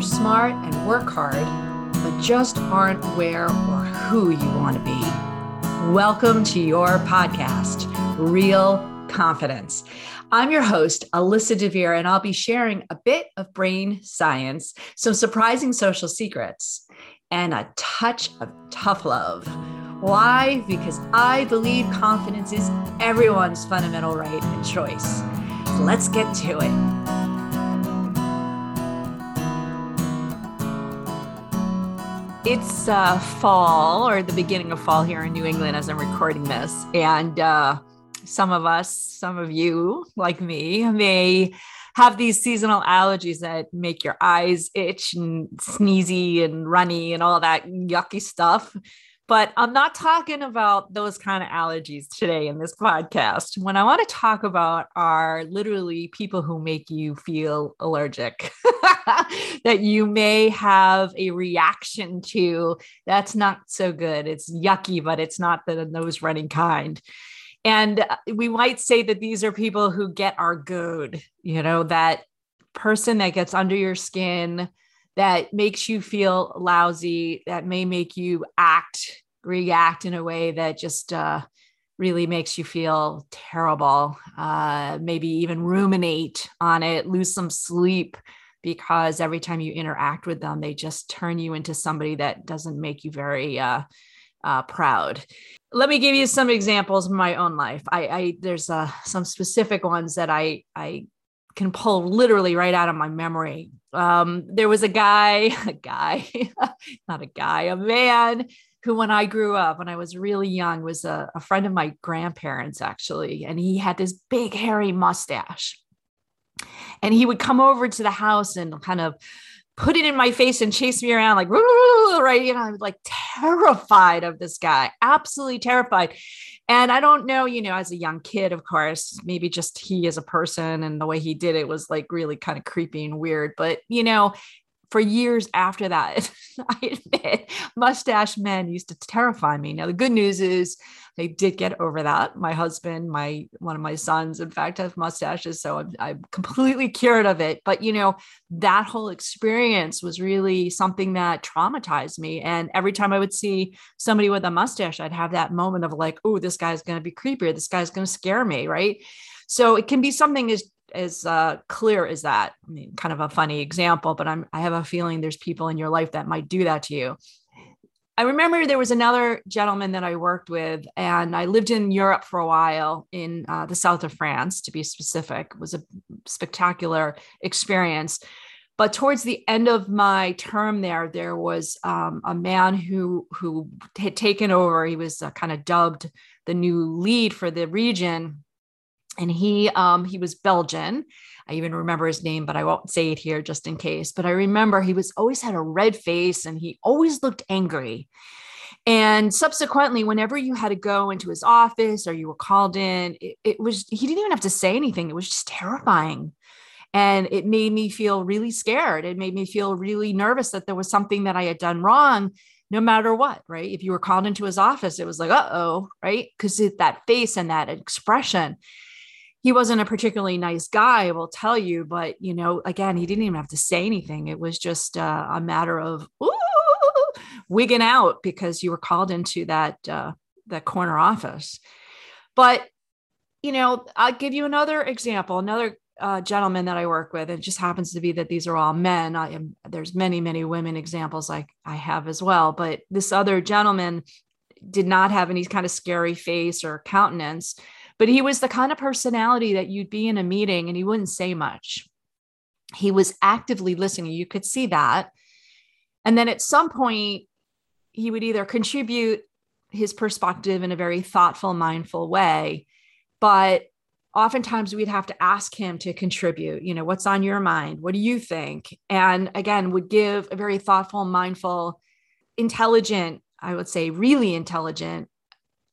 you're smart and work hard, but just aren't where or who you want to be. Welcome to your podcast, Real Confidence. I'm your host, Alyssa DeVere, and I'll be sharing a bit of brain science, some surprising social secrets, and a touch of tough love. Why? Because I believe confidence is everyone's fundamental right and choice. Let's get to it. It's uh, fall or the beginning of fall here in New England as I'm recording this. And uh, some of us, some of you, like me, may have these seasonal allergies that make your eyes itch and sneezy and runny and all that yucky stuff. But I'm not talking about those kind of allergies today in this podcast. What I want to talk about are literally people who make you feel allergic, that you may have a reaction to. That's not so good. It's yucky, but it's not the nose running kind. And uh, we might say that these are people who get our goad, you know, that person that gets under your skin that makes you feel lousy, that may make you act, react in a way that just uh, really makes you feel terrible. Uh, maybe even ruminate on it, lose some sleep because every time you interact with them, they just turn you into somebody that doesn't make you very uh, uh, proud. Let me give you some examples of my own life. I, I there's uh, some specific ones that I I can pull literally right out of my memory. Um, there was a guy, a guy, not a guy, a man who, when I grew up, when I was really young, was a, a friend of my grandparents actually, and he had this big hairy mustache. And he would come over to the house and kind of put it in my face and chase me around like right? You know i was like terrified of this guy absolutely terrified. And i don't know you know as a young kid of course maybe just he as a person and the way he did it was like really kind of creepy and weird. But you know for years after that, I admit mustache men used to terrify me. Now, the good news is I did get over that. My husband, my one of my sons, in fact, have mustaches. So I'm, I'm completely cured of it. But, you know, that whole experience was really something that traumatized me. And every time I would see somebody with a mustache, I'd have that moment of like, oh, this guy's going to be creepier. This guy's going to scare me. Right. So it can be something as as uh, clear as that. I mean, kind of a funny example, but I'm I have a feeling there's people in your life that might do that to you. I remember there was another gentleman that I worked with, and I lived in Europe for a while in uh, the south of France, to be specific. It was a spectacular experience. But towards the end of my term there, there was um, a man who who had taken over. He was uh, kind of dubbed the new lead for the region and he um, he was Belgian. I even remember his name, but I won't say it here just in case. But I remember he was always had a red face and he always looked angry. And subsequently, whenever you had to go into his office or you were called in, it, it was he didn't even have to say anything. It was just terrifying. And it made me feel really scared. It made me feel really nervous that there was something that I had done wrong no matter what, right? If you were called into his office, it was like, uh oh, right? Because that face and that expression he wasn't a particularly nice guy, I will tell you. But, you know, again, he didn't even have to say anything. It was just uh, a matter of ooh, wigging out because you were called into that, uh, that corner office. But, you know, I'll give you another example, another uh, gentleman that I work with. It just happens to be that these are all men. I am, there's many, many women examples like I have as well. But this other gentleman did not have any kind of scary face or countenance but he was the kind of personality that you'd be in a meeting and he wouldn't say much. He was actively listening. You could see that. And then at some point, he would either contribute his perspective in a very thoughtful, mindful way, but oftentimes we'd have to ask him to contribute you know what's on your mind what do you think and again would give a very thoughtful mindful intelligent i would say really intelligent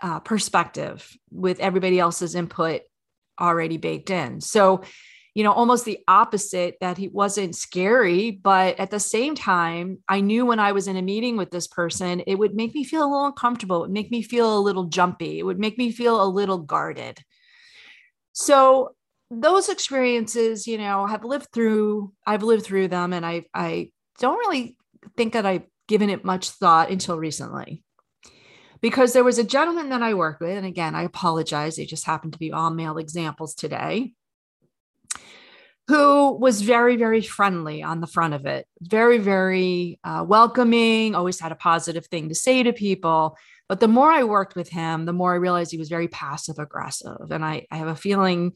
uh, perspective with everybody else's input already baked in. So, you know, almost the opposite that he wasn't scary, but at the same time, I knew when I was in a meeting with this person, it would make me feel a little uncomfortable. It would make me feel a little jumpy. It would make me feel a little guarded. So, those experiences, you know, have lived through, I've lived through them and I, I don't really think that I've given it much thought until recently. Because there was a gentleman that I worked with, and again, I apologize, they just happened to be all male examples today, who was very, very friendly on the front of it, very, very uh, welcoming, always had a positive thing to say to people. But the more I worked with him, the more I realized he was very passive aggressive. And I, I have a feeling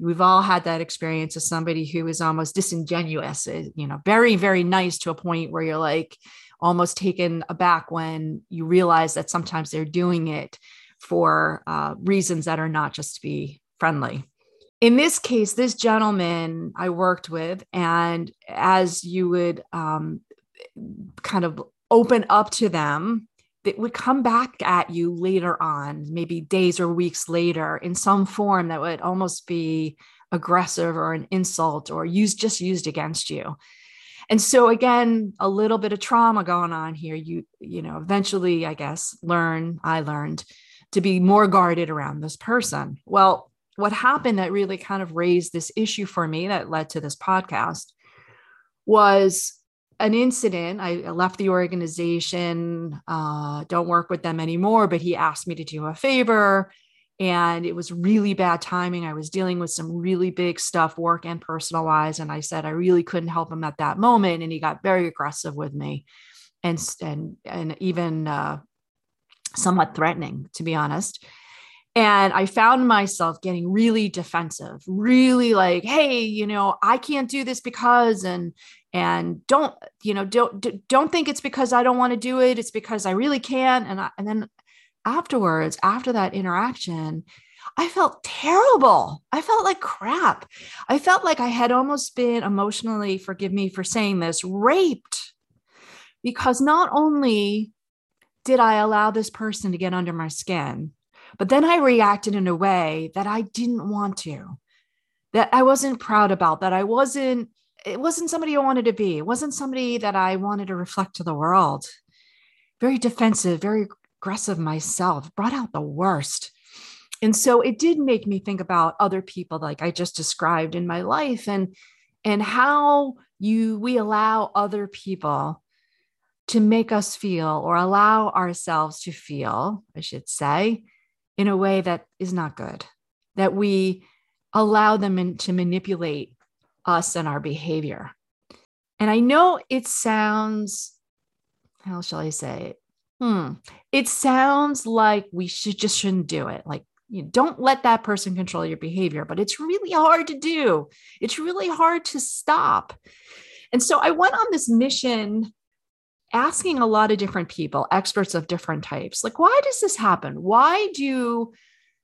we've all had that experience of somebody who is almost disingenuous, eh, you know, very, very nice to a point where you're like almost taken aback when you realize that sometimes they're doing it for uh, reasons that are not just to be friendly. In this case, this gentleman I worked with, and as you would um, kind of open up to them, that would come back at you later on, maybe days or weeks later, in some form that would almost be aggressive or an insult or used just used against you. And so again, a little bit of trauma going on here. You, you know, eventually, I guess, learn, I learned to be more guarded around this person. Well, what happened that really kind of raised this issue for me that led to this podcast was an incident. I left the organization, uh, don't work with them anymore, but he asked me to do a favor. And it was really bad timing. I was dealing with some really big stuff, work and personal wise. And I said I really couldn't help him at that moment. And he got very aggressive with me and, and, and even uh, somewhat threatening, to be honest. And I found myself getting really defensive, really like, hey, you know, I can't do this because, and, and don't you know don't don't think it's because i don't want to do it it's because i really can and I, and then afterwards after that interaction i felt terrible i felt like crap i felt like i had almost been emotionally forgive me for saying this raped because not only did i allow this person to get under my skin but then i reacted in a way that i didn't want to that i wasn't proud about that i wasn't it wasn't somebody I wanted to be. It wasn't somebody that I wanted to reflect to the world. Very defensive, very aggressive myself, brought out the worst. And so it did make me think about other people like I just described in my life and and how you we allow other people to make us feel or allow ourselves to feel, I should say, in a way that is not good. That we allow them in, to manipulate us and our behavior. And I know it sounds, how shall I say it? Hmm. It sounds like we should just shouldn't do it. Like you don't let that person control your behavior, but it's really hard to do. It's really hard to stop. And so I went on this mission asking a lot of different people, experts of different types, like, why does this happen? Why do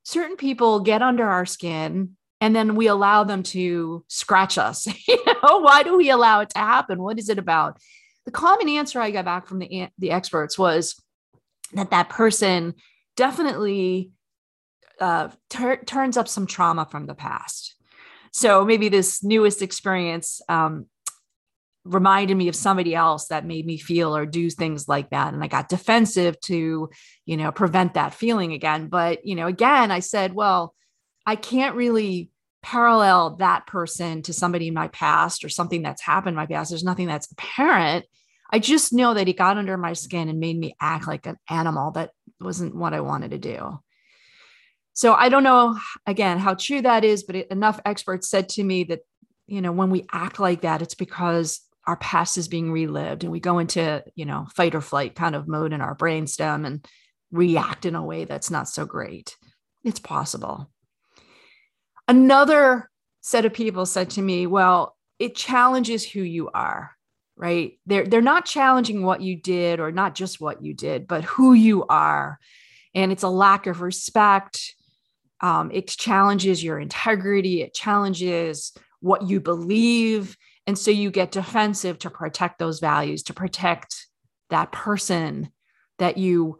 certain people get under our skin and then we allow them to scratch us you know why do we allow it to happen what is it about the common answer i got back from the the experts was that that person definitely uh, tur- turns up some trauma from the past so maybe this newest experience um, reminded me of somebody else that made me feel or do things like that and i got defensive to you know prevent that feeling again but you know again i said well I can't really parallel that person to somebody in my past or something that's happened in my past. There's nothing that's apparent. I just know that he got under my skin and made me act like an animal that wasn't what I wanted to do. So I don't know again how true that is, but enough experts said to me that you know when we act like that, it's because our past is being relived and we go into you know fight or flight kind of mode in our brainstem and react in a way that's not so great. It's possible. Another set of people said to me, well, it challenges who you are, right? They're, they're not challenging what you did or not just what you did, but who you are. And it's a lack of respect. Um, it challenges your integrity, it challenges what you believe. And so you get defensive to protect those values, to protect that person that you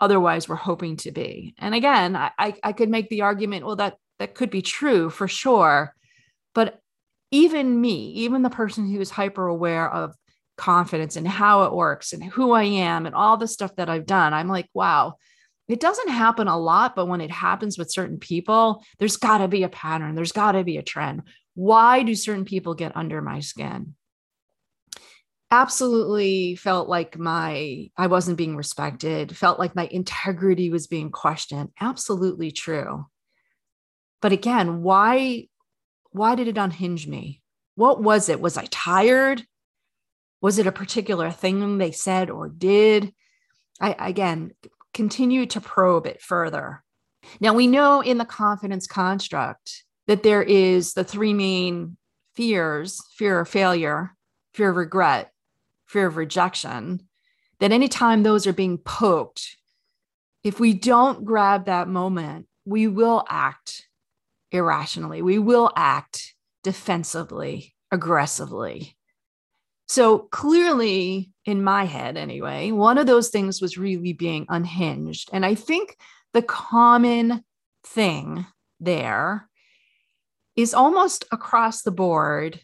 otherwise were hoping to be. And again, I, I could make the argument, well, that that could be true for sure. But even me, even the person who is hyper aware of confidence and how it works and who I am and all the stuff that I've done, I'm like, wow, it doesn't happen a lot, but when it happens with certain people, there's got to be a pattern, there's got to be a trend. Why do certain people get under my skin? absolutely felt like my I wasn't being respected, felt like my integrity was being questioned. Absolutely true. But again, why why did it unhinge me? What was it? Was I tired? Was it a particular thing they said or did? I again continue to probe it further. Now we know in the confidence construct that there is the three main fears fear of failure, fear of regret, fear of rejection. That anytime those are being poked, if we don't grab that moment, we will act irrationally. We will act defensively, aggressively. So clearly, in my head anyway, one of those things was really being unhinged. And I think the common thing there is almost across the board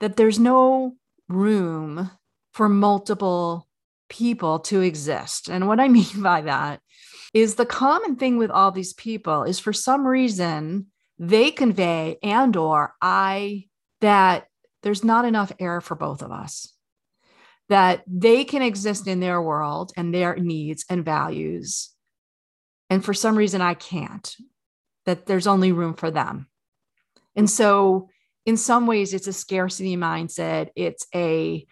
that there's no room for multiple people to exist. And what I mean by that is the common thing with all these people is for some reason they convey and or I that there's not enough air for both of us. That they can exist in their world and their needs and values. And for some reason, I can't, that there's only room for them. And so, in some ways, it's a scarcity mindset, it's a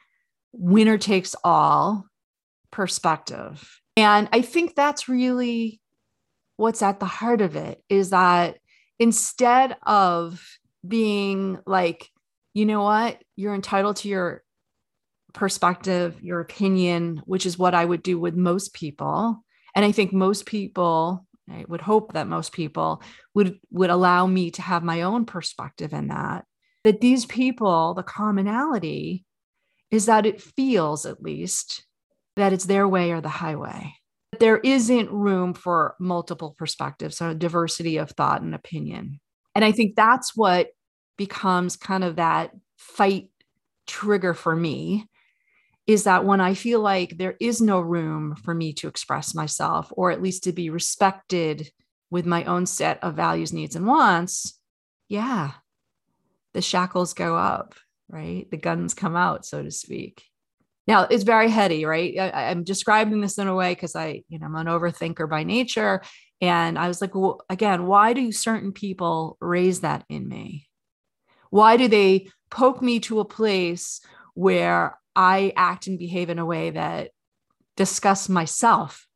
winner takes all perspective. And I think that's really what's at the heart of it is that instead of being like, you know what, you're entitled to your perspective, your opinion, which is what I would do with most people. And I think most people, I would hope that most people would would allow me to have my own perspective in that. That these people, the commonality is that it feels at least that it's their way or the highway there isn't room for multiple perspectives, so diversity of thought and opinion. And I think that's what becomes kind of that fight trigger for me is that when I feel like there is no room for me to express myself, or at least to be respected with my own set of values, needs, and wants, yeah, the shackles go up, right? The guns come out, so to speak. Now it's very heady, right? I, am describing this in a way because I, you know, I'm an overthinker by nature. And I was like, well, again, why do certain people raise that in me? Why do they poke me to a place where I act and behave in a way that disgusts myself?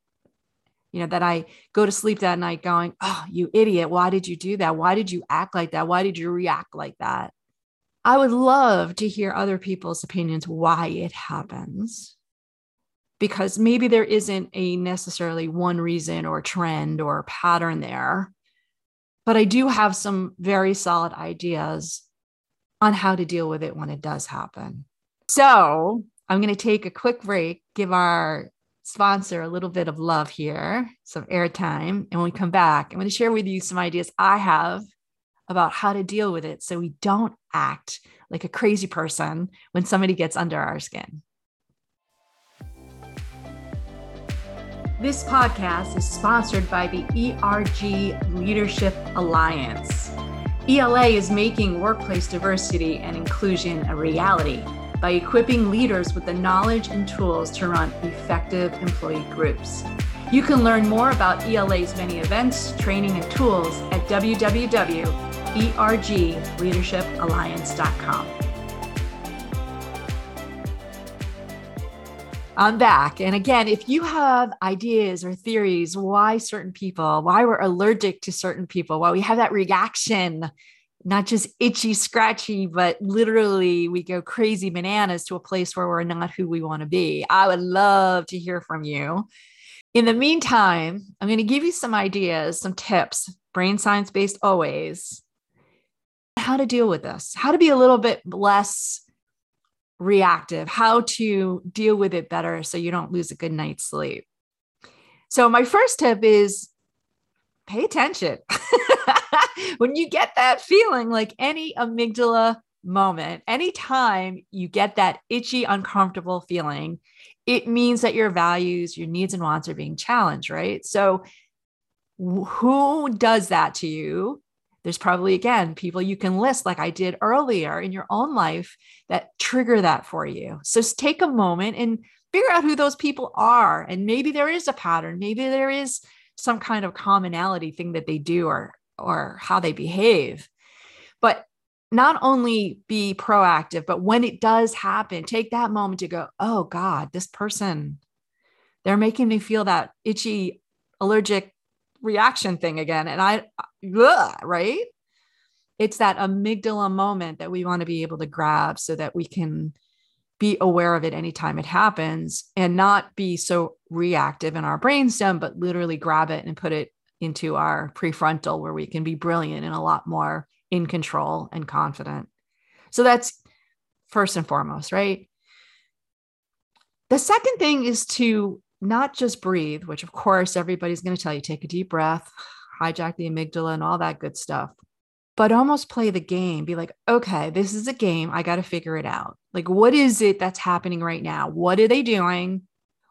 You know, that I go to sleep that night going, oh, you idiot. Why did you do that? Why did you act like that? Why did you react like that? I would love to hear other people's opinions why it happens. Because maybe there isn't a necessarily one reason or trend or pattern there. But I do have some very solid ideas on how to deal with it when it does happen. So I'm going to take a quick break, give our sponsor a little bit of love here, some airtime. And when we come back, I'm going to share with you some ideas I have about how to deal with it so we don't act like a crazy person when somebody gets under our skin. This podcast is sponsored by the ERG Leadership Alliance. ELA is making workplace diversity and inclusion a reality by equipping leaders with the knowledge and tools to run effective employee groups. You can learn more about ELA's many events, training, and tools at www ergleadershipalliance.com. I'm back. And again, if you have ideas or theories why certain people, why we're allergic to certain people, why we have that reaction, not just itchy, scratchy, but literally we go crazy bananas to a place where we're not who we want to be, I would love to hear from you. In the meantime, I'm going to give you some ideas, some tips, brain science based always, how to deal with this, how to be a little bit less reactive, how to deal with it better so you don't lose a good night's sleep. So, my first tip is pay attention. when you get that feeling, like any amygdala moment, anytime you get that itchy, uncomfortable feeling, it means that your values, your needs, and wants are being challenged, right? So, who does that to you? There's probably, again, people you can list, like I did earlier in your own life, that trigger that for you. So take a moment and figure out who those people are. And maybe there is a pattern, maybe there is some kind of commonality thing that they do or, or how they behave. But not only be proactive, but when it does happen, take that moment to go, oh God, this person, they're making me feel that itchy allergic reaction thing again. And I, ugh, right? It's that amygdala moment that we want to be able to grab so that we can be aware of it anytime it happens and not be so reactive in our brainstem, but literally grab it and put it into our prefrontal where we can be brilliant and a lot more in control and confident. So that's first and foremost, right? The second thing is to not just breathe, which of course everybody's going to tell you take a deep breath, hijack the amygdala and all that good stuff, but almost play the game. Be like, okay, this is a game. I got to figure it out. Like, what is it that's happening right now? What are they doing?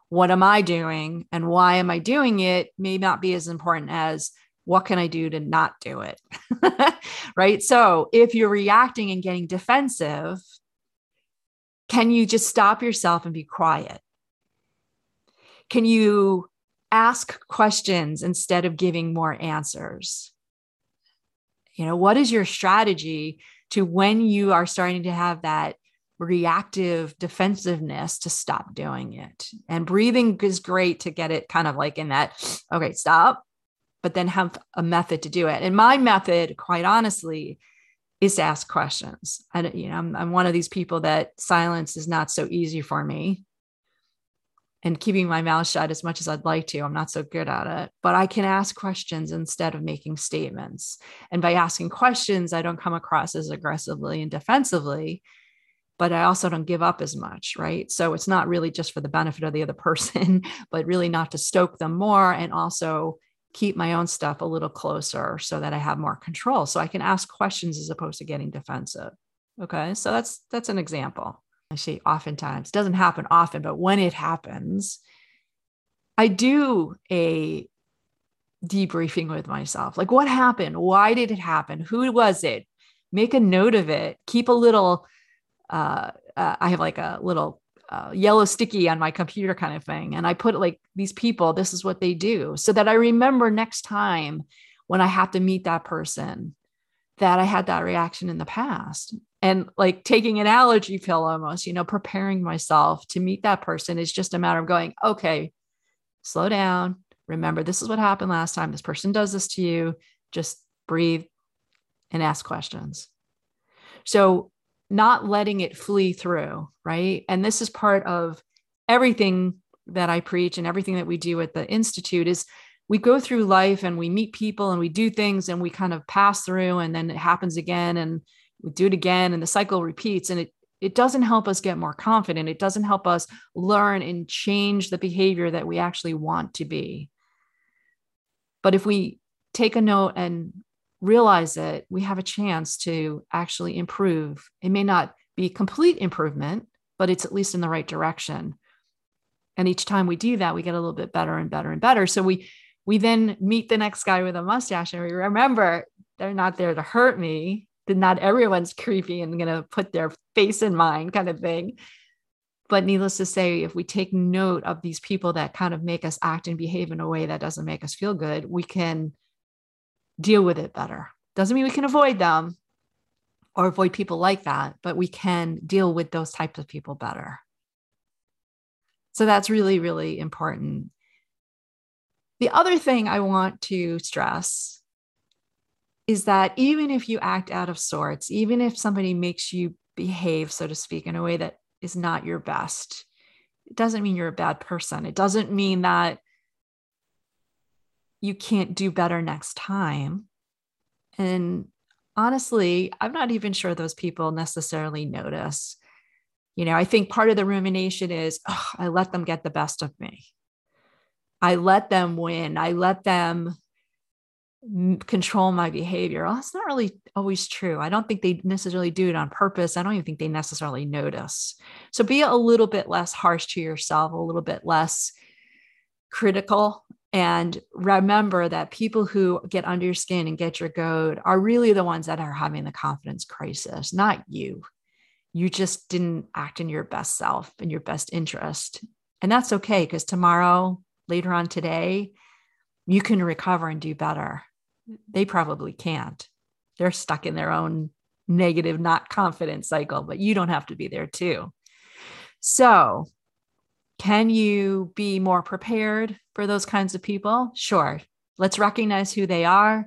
What am I doing? And why am I doing it? May not be as important as what can I do to not do it? right. So if you're reacting and getting defensive, can you just stop yourself and be quiet? Can you ask questions instead of giving more answers? You know, what is your strategy to when you are starting to have that reactive defensiveness to stop doing it? And breathing is great to get it kind of like in that, okay, stop, but then have a method to do it. And my method, quite honestly, is to ask questions. And you know, I'm, I'm one of these people that silence is not so easy for me and keeping my mouth shut as much as I'd like to. I'm not so good at it, but I can ask questions instead of making statements. And by asking questions, I don't come across as aggressively and defensively, but I also don't give up as much, right? So it's not really just for the benefit of the other person, but really not to stoke them more and also keep my own stuff a little closer so that I have more control. So I can ask questions as opposed to getting defensive. Okay. So that's that's an example. I say oftentimes, doesn't happen often, but when it happens, I do a debriefing with myself. Like, what happened? Why did it happen? Who was it? Make a note of it. Keep a little, uh, uh, I have like a little uh, yellow sticky on my computer kind of thing. And I put like these people, this is what they do, so that I remember next time when I have to meet that person that I had that reaction in the past and like taking an allergy pill almost, you know, preparing myself to meet that person is just a matter of going, okay, slow down. Remember, this is what happened last time. This person does this to you. Just breathe and ask questions. So, not letting it flee through, right? And this is part of everything that I preach and everything that we do at the Institute is we go through life and we meet people and we do things and we kind of pass through and then it happens again and we do it again and the cycle repeats and it it doesn't help us get more confident. It doesn't help us learn and change the behavior that we actually want to be. But if we take a note and realize it we have a chance to actually improve it may not be complete improvement but it's at least in the right direction. And each time we do that we get a little bit better and better and better. So we we then meet the next guy with a mustache and we remember they're not there to hurt me not everyone's creepy and to put their face in mine kind of thing. But needless to say, if we take note of these people that kind of make us act and behave in a way that doesn't make us feel good, we can deal with it better. Doesn't mean we can avoid them or avoid people like that, but we can deal with those types of people better. So that's really, really important. The other thing I want to stress is that even if you act out of sorts, even if somebody makes you behave, so to speak, in a way that is not your best, it doesn't mean you're a bad person. It doesn't mean that you can't do better next time. And honestly, I'm not even sure those people necessarily notice. You know, I think part of the rumination is, oh, I let them get the best of me. I let them win. I let them control my behavior. Well, that's not really always true. I don't think they necessarily do it on purpose. I don't even think they necessarily notice. So be a little bit less harsh to yourself, a little bit less critical And remember that people who get under your skin and get your goad are really the ones that are having the confidence crisis, not you. You just didn't act in your best self and your best interest. And that's okay because tomorrow, later on today, you can recover and do better. They probably can't. They're stuck in their own negative, not confident cycle, but you don't have to be there too. So, can you be more prepared for those kinds of people? Sure. Let's recognize who they are.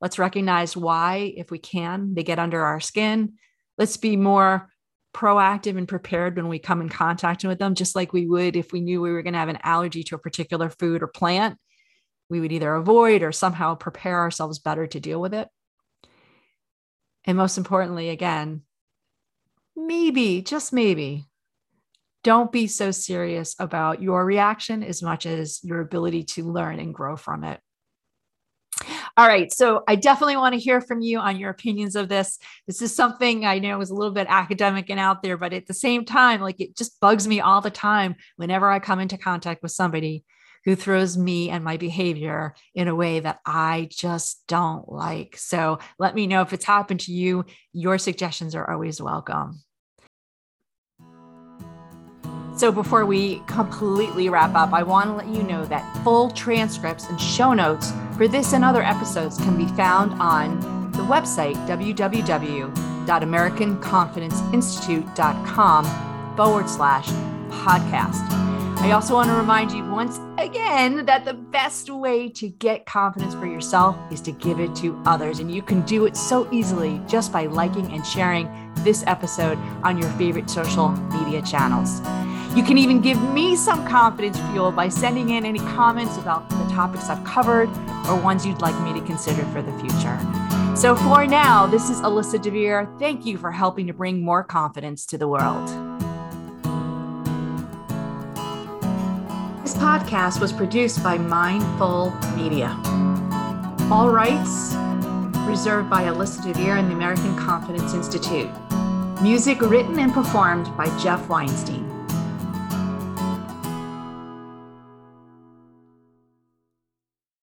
Let's recognize why, if we can, they get under our skin. Let's be more proactive and prepared when we come in contact with them, just like we would if we knew we were going to have an allergy to a particular food or plant. We would either avoid or somehow prepare ourselves better to deal with it. And most importantly, again, maybe, just maybe, don't be so serious about your reaction as much as your ability to learn and grow from it. All right. So I definitely want to hear from you on your opinions of this. This is something I know is a little bit academic and out there, but at the same time, like it just bugs me all the time whenever I come into contact with somebody who throws me and my behavior in a way that I just don't like. So let me know if it's happened to you. Your suggestions are always welcome. So, before we completely wrap up, I want to let you know that full transcripts and show notes for this and other episodes can be found on the website www.americanconfidenceinstitute.com forward slash podcast. I also want to remind you once again that the best way to get confidence for yourself is to give it to others. And you can do it so easily just by liking and sharing this episode on your favorite social media channels. You can even give me some confidence fuel by sending in any comments about the topics I've covered or ones you'd like me to consider for the future. So for now, this is Alyssa DeVere. Thank you for helping to bring more confidence to the world. This podcast was produced by Mindful Media. All rights reserved by Alyssa DeVere and the American Confidence Institute. Music written and performed by Jeff Weinstein.